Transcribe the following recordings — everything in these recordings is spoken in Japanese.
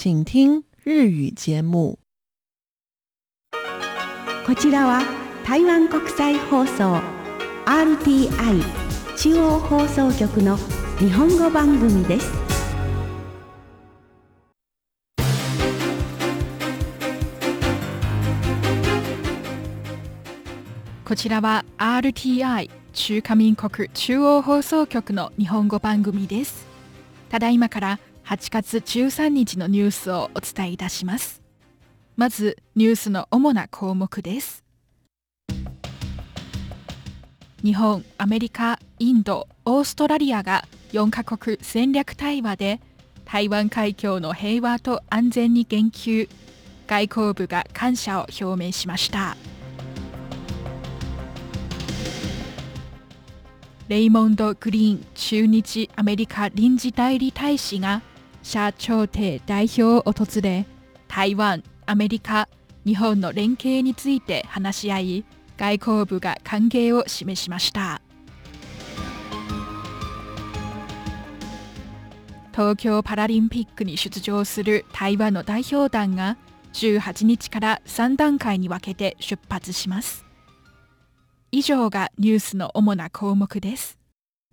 请听日语节目。こちらは台湾国際放送 RTI 中央放送局の日本語番組です。こちらは RTI 中華民国中央放送局の日本語番組です。ただいまから8月13日のニュースをお伝えいたします。まずニュースの主な項目です。日本、アメリカ、インド、オーストラリアが4カ国戦略対話で台湾海峡の平和と安全に言及外交部が感謝を表明しましたレイモンド・グリーン駐日アメリカ臨時代理大使が社長邸代表を訪れ台湾、アメリカ、日本の連携について話し合い外交部が歓迎を示しました。東京パラリンピックに出場する台湾の代表団が18日から3段階に分けて出発します。以上がニュースの主な項目です。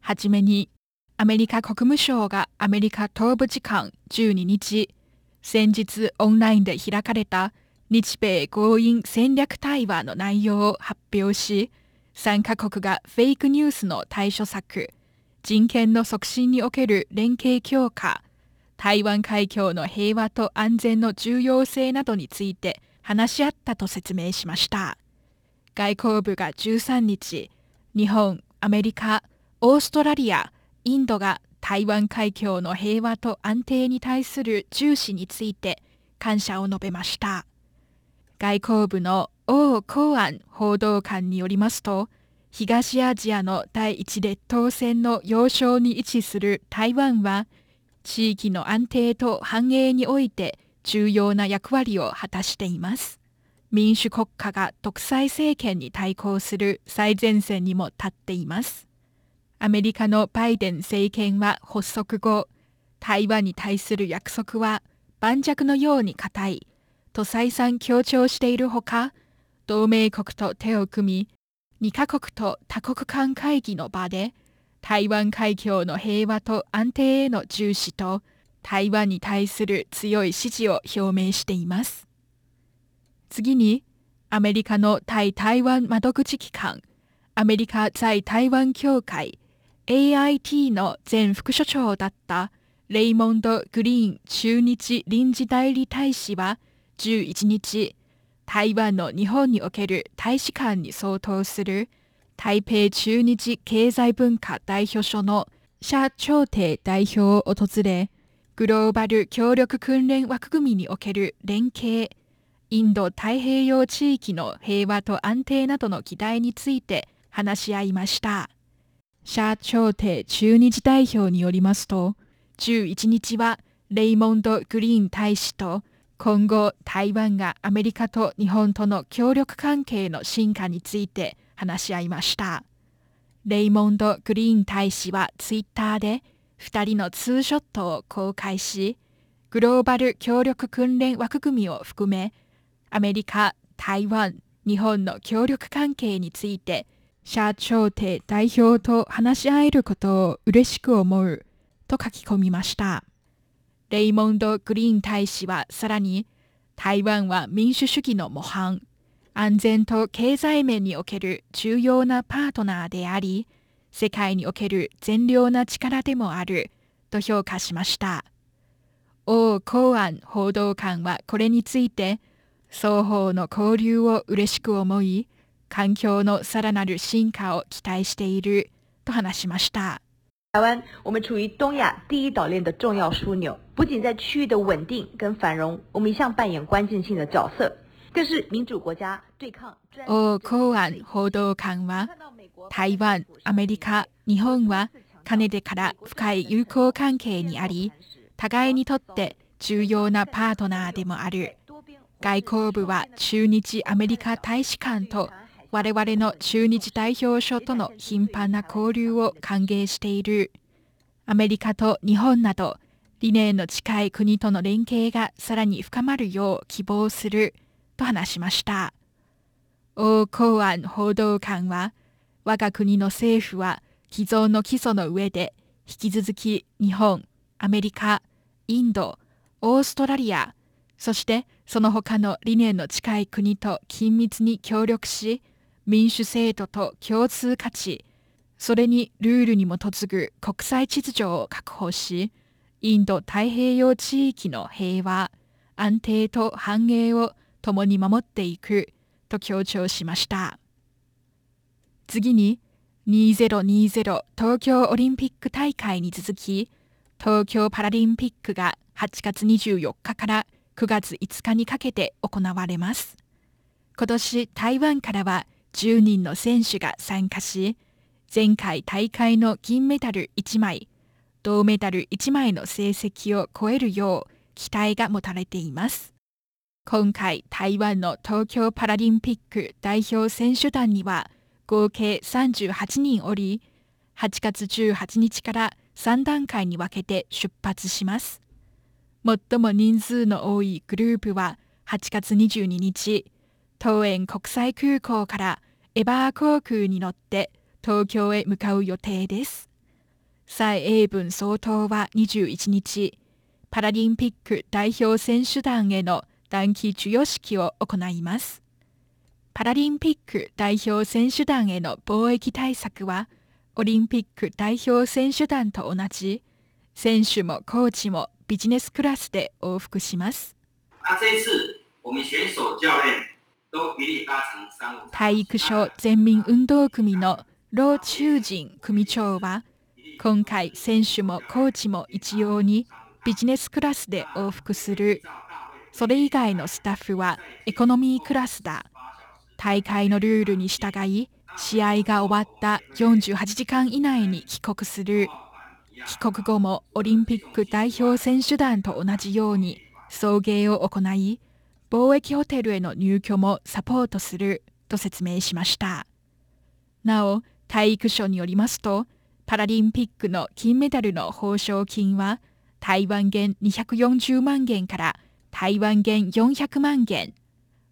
はじめにアメリカ国務省がアメリカ東部時間12日先日オンラインで開かれた日米合意戦略対話の内容を発表し3カ国がフェイクニュースの対処策人権の促進における連携強化台湾海峡の平和と安全の重要性などについて話し合ったと説明しました。外交部が13日日本アメリカオーストラリアインドが台湾海峡の平和と安定に対する重視について感謝を述べました。外交部の王光安報道官によりますと東アジアの第一列島線の要衝に位置する台湾は地域の安定と繁栄において重要な役割を果たしています。民主国家が独裁政権に対抗する最前線にも立っています。アメリカのバイデン政権は発足後台湾に対する約束は盤石のように固いと再三強調しているほか同盟国と手を組み2カ国と多国間会議の場で台湾海峡の平和と安定への重視と台湾に対する強い支持を表明しています。次にアメリカの対台湾窓口機関アメリカ在台湾協会 AIT の前副所長だったレイモンド・グリーン駐日臨時代理大使は11日台湾の日本における大使館に相当する台北駐日経済文化代表所の社長邸代表を訪れグローバル協力訓練枠組みにおける連携インド太平洋地域の平和と安定などの議題について話し合いました。社長邸駐日代表によりますと11日はレイモンド・グリーン大使と今後台湾がアメリカと日本との協力関係の進化について話し合いました。レイモンド・グリーン大使はツイッターで2人のツーショットを公開しグローバル協力訓練枠組みを含めアメリカ、台湾、日本の協力関係について社長邸代表と話し合えることを嬉しく思うと書き込みました。レイモンド・グリーン大使はさらに台湾は民主主義の模範安全と経済面における重要なパートナーであり世界における善良な力でもあると評価しました王光安報道官はこれについて双方の交流を嬉しく思い環境のさらなる進化を期待していると話しました。台湾，我们处于东亚第一岛链的重要枢纽，不仅在区域的稳定跟繁荣，我们一向扮演关键性的角色，更是民主国家对抗专王光安報道官は台湾、アメリカ、日本はかねてから深い友好関係にあり互いにとって重要なパートナーでもある外交部は駐日アメリカ大使館と我々の駐日代表所との頻繁な交流を歓迎しているアメリカと日本など理念の近い国との連携がさらに深まるよう希望すると話しました。王公安報道官は、我が国の政府は既存の基礎の上で引き続き日本、アメリカ、インド、オーストラリア、そしてその他の理念の近い国と緊密に協力し、民主制度と共通価値、それにルールに基づく国際秩序を確保し、インド太平洋地域の平和、安定と繁栄を共に守っていくと強調しました。次に2020東京オリンピック大会に続き東京パラリンピックが8月24日から9月5日にかけて行われます今年台湾からは10人の選手が参加し前回大会の銀メダル1枚銅メダル1枚の成績を超えるよう期待が持たれています。今回台湾の東京パラリンピック代表選手団には合計38人おり8月18日から3段階に分けて出発します。最も人数の多いグループは8月22日東園国際空港からエバー航空に乗って東京へ向かう予定です蔡英文総統は21日パラリンピック代表選手団への短期授与式を行います。パラリンピック代表選手団への貿易対策は、オリンピック代表選手団と同じ、選手もコーチもビジネスクラスで往復します。体育所全民運動組のロー・チュージン組長は、今回選手もコーチも一様にビジネスクラスで往復するそれ以外のスタッフはエコノミークラスだ。大会のルールに従い、試合が終わった48時間以内に帰国する。帰国後もオリンピック代表選手団と同じように送迎を行い、貿易ホテルへの入居もサポートすると説明しました。なお、体育省によりますと、パラリンピックの金メダルの報奨金は台湾元240万元から台湾元400万元、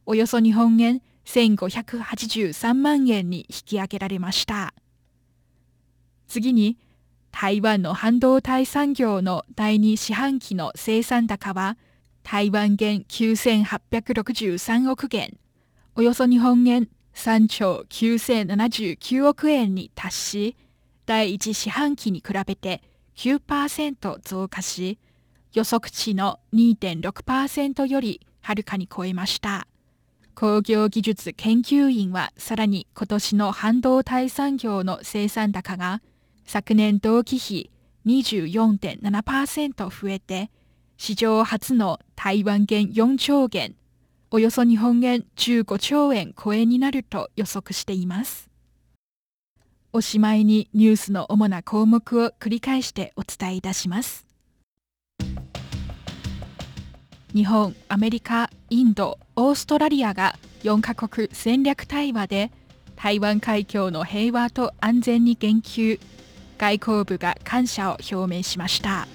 およそ日本円1583万円に引き上げられました。次に、台湾の半導体産業の第2四半期の生産高は、台湾元9863億元、およそ日本円3兆9079億円に達し、第1四半期に比べて9%増加し、予測値の2.6%よりはるかに超えました。工業技術研究院はさらに今年の半導体産業の生産高が昨年同期比24.7%増えて史上初の台湾元4兆元およそ日本円15兆円超えになると予測しています。おしまいにニュースの主な項目を繰り返してお伝えいたします。日本、アメリカ、インド、オーストラリアが4カ国戦略対話で台湾海峡の平和と安全に言及外交部が感謝を表明しました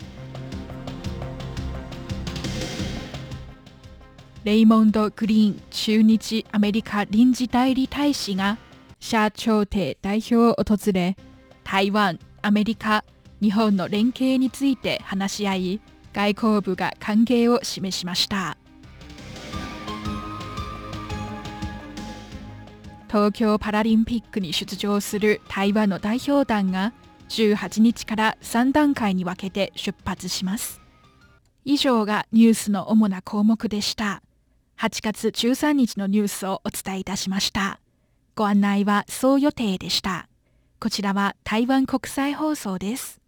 レイモンド・グリーン駐日アメリカ臨時代理大使が社長邸代表を訪れ台湾、アメリカ、日本の連携について話し合い外交部が歓迎を示しました。東京パラリンピックに出場する台湾の代表団が18日から3段階に分けて出発します。以上がニュースの主な項目でした。8月13日のニュースをお伝えいたしました。ご案内はそう予定でした。こちらは台湾国際放送です。